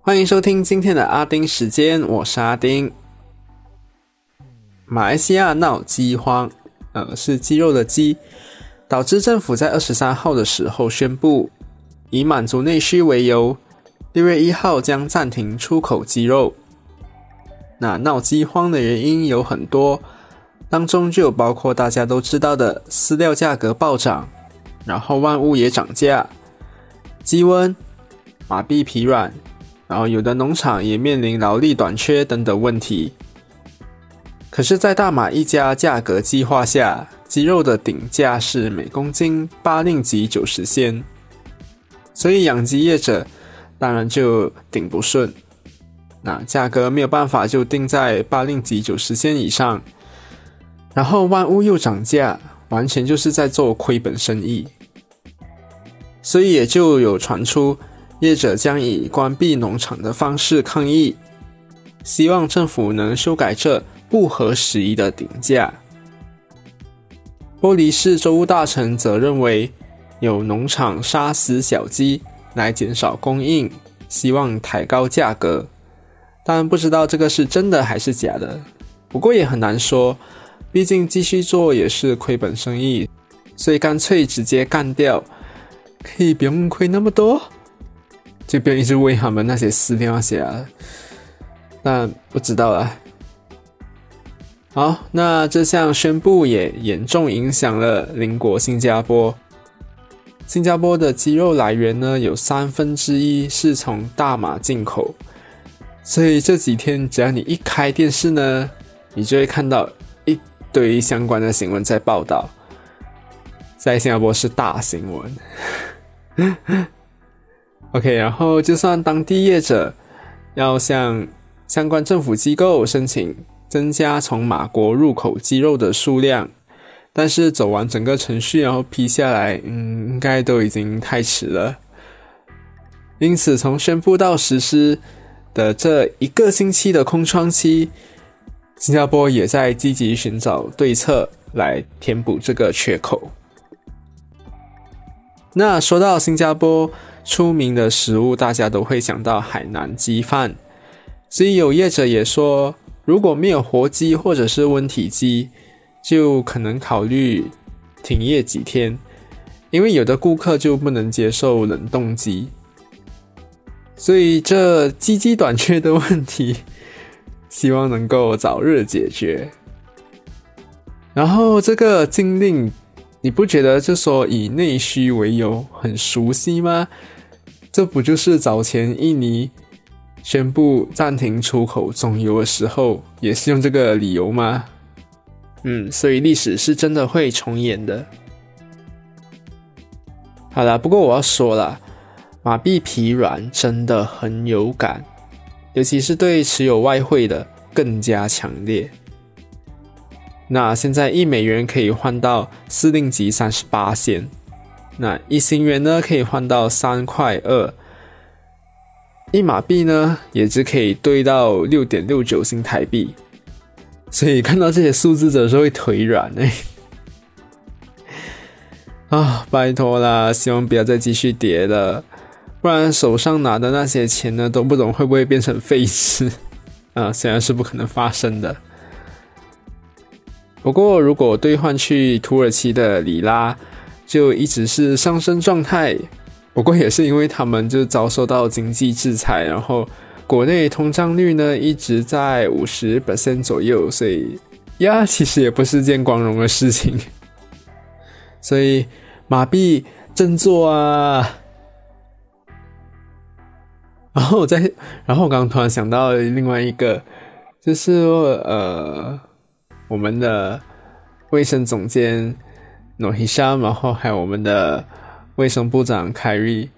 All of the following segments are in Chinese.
欢迎收听今天的阿丁时间，我是阿丁。马来西亚闹饥荒，呃，是鸡肉的鸡，导致政府在二十三号的时候宣布，以满足内需为由，六月一号将暂停出口鸡肉。那闹饥荒的原因有很多，当中就有包括大家都知道的饲料价格暴涨，然后万物也涨价，鸡瘟、马币疲软，然后有的农场也面临劳力短缺等等问题。可是，在大马一家价格计划下，鸡肉的顶价是每公斤八令吉九十仙，所以养鸡业者当然就顶不顺。那价格没有办法就定在八令吉九十仙以上，然后万物又涨价，完全就是在做亏本生意。所以也就有传出业者将以关闭农场的方式抗议，希望政府能修改这。不合时宜的顶价。玻璃市州务大臣则认为，有农场杀死小鸡来减少供应，希望抬高价格。但不知道这个是真的还是假的。不过也很难说，毕竟继续做也是亏本生意，所以干脆直接干掉，可以不用亏那么多，就不用一直喂他们那些饲料那些啊。但不知道啊。好，那这项宣布也严重影响了邻国新加坡。新加坡的鸡肉来源呢，有三分之一是从大马进口，所以这几天只要你一开电视呢，你就会看到一堆相关的新闻在报道，在新加坡是大新闻。OK，然后就算当地业者要向相关政府机构申请。增加从马国入口鸡肉的数量，但是走完整个程序然后批下来，嗯，应该都已经太迟了。因此，从宣布到实施的这一个星期的空窗期，新加坡也在积极寻找对策来填补这个缺口。那说到新加坡出名的食物，大家都会想到海南鸡饭，所以有业者也说。如果没有活鸡或者是温体鸡，就可能考虑停业几天，因为有的顾客就不能接受冷冻鸡，所以这鸡鸡短缺的问题，希望能够早日解决。然后这个禁令，你不觉得就说以内需为由很熟悉吗？这不就是早前印尼？宣布暂停出口中油的时候，也是用这个理由吗？嗯，所以历史是真的会重演的。好了，不过我要说了，马币疲软真的很有感，尤其是对持有外汇的更加强烈。那现在一美元可以换到四令吉三十八仙，那一新元呢可以换到三块二。一马币呢，也只可以兑到六点六九新台币，所以看到这些数字的时候会腿软哎。啊，拜托啦，希望不要再继续跌了，不然手上拿的那些钱呢，都不懂会不会变成废纸啊？虽然是不可能发生的，不过如果兑换去土耳其的里拉，就一直是上升状态。不过也是因为他们就遭受到经济制裁，然后国内通胀率呢一直在五十 percent 左右，所以呀，其实也不是件光荣的事情。所以马币振作啊！然后我在，然后我刚刚突然想到另外一个，就是呃，我们的卫生总监诺希莎，然后还有我们的。卫生部长凯瑞，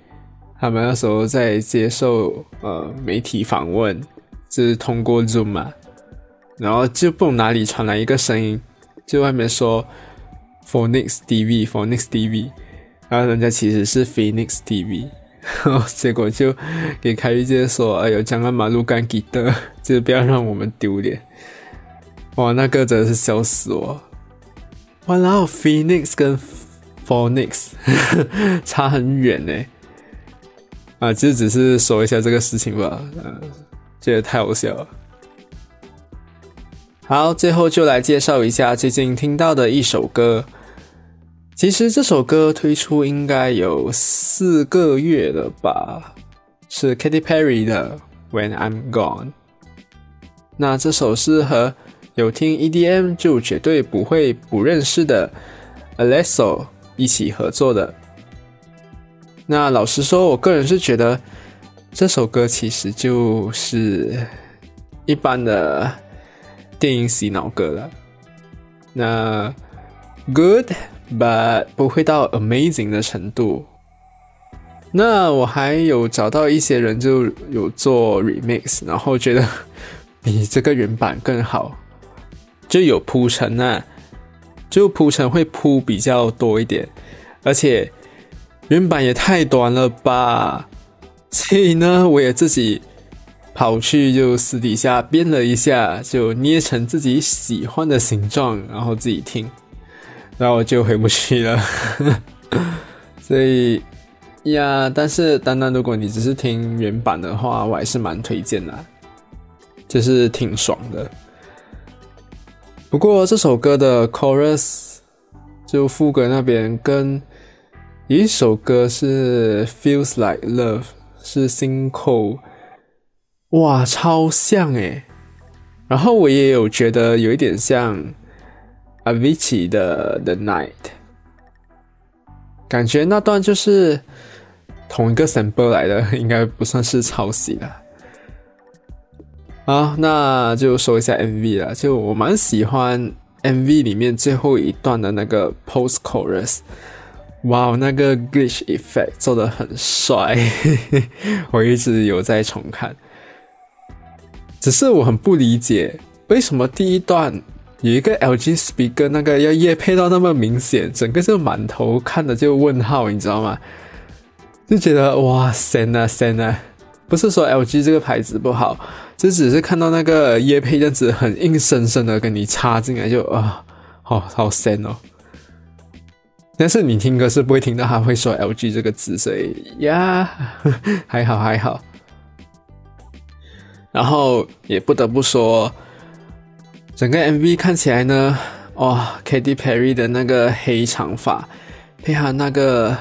他们那时候在接受呃媒体访问，就是通过 Zoom 嘛，然后就不懂哪里传来一个声音，就外面说 Phoenix TV，Phoenix TV，然后人家其实是 Phoenix TV，然后结果就给凯瑞姐说：“哎呦，将个马路干给的，就是不要让我们丢脸。”哇，那个真的是笑死我！哇，然后 Phoenix 跟 Phoenix 差很远呢，啊，就只是说一下这个事情吧，嗯，觉得太好笑了。好，最后就来介绍一下最近听到的一首歌。其实这首歌推出应该有四个月了吧，是 Katy Perry 的《When I'm Gone》。那这首是和有听 EDM 就绝对不会不认识的 Alesso 一起合作的。那老实说，我个人是觉得这首歌其实就是一般的电影洗脑歌了。那 good，but 不会到 amazing 的程度。那我还有找到一些人就有做 remix，然后觉得比这个原版更好，就有铺陈啊，就铺陈会铺比较多一点，而且。原版也太短了吧，所以呢，我也自己跑去就私底下编了一下，就捏成自己喜欢的形状，然后自己听，然后就回不去了。所以呀，但是单单如果你只是听原版的话，我还是蛮推荐的，就是挺爽的。不过这首歌的 chorus 就副歌那边跟。一首歌是《Feels Like Love》，是 Cinco，哇，超像诶。然后我也有觉得有一点像 Avicii 的《The Night》，感觉那段就是同一个 sample 来的，应该不算是抄袭了。好，那就说一下 MV 了，就我蛮喜欢 MV 里面最后一段的那个 Post Chorus。哇，那个 glitch effect 做的很帅，我一直有在重看。只是我很不理解，为什么第一段有一个 LG speaker 那个要夜配到那么明显，整个就满头看的就问号，你知道吗？就觉得哇塞呐塞呐，不是说 LG 这个牌子不好，这只是看到那个夜配样子很硬生生的跟你插进来，就啊，好好神哦。但是你听歌是不会听到他会说 “LG” 这个字，所以呀，还好还好。然后也不得不说，整个 MV 看起来呢，哇，Katy Perry 的那个黑长发，配上那个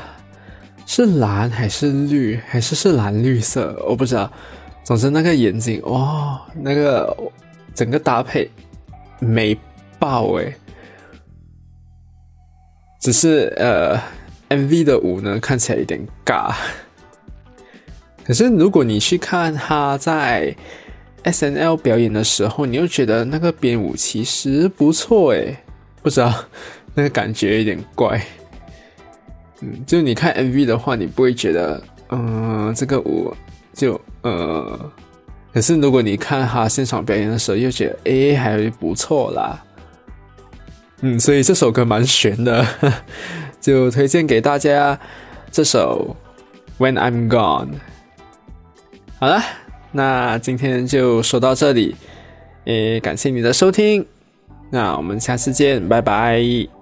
是蓝还是绿，还是是蓝绿色，我不知道。总之那个眼睛，哇，那个整个搭配美爆诶。只是呃，MV 的舞呢看起来有点尬。可是如果你去看他在 SNL 表演的时候，你又觉得那个编舞其实不错诶，不知道那个感觉有点怪。嗯，就你看 MV 的话，你不会觉得嗯这个舞就呃，可是如果你看他现场表演的时候，又觉得诶还不错啦。嗯，所以这首歌蛮悬的，就推荐给大家这首《When I'm Gone》。好了，那今天就说到这里，也感谢你的收听，那我们下次见，拜拜。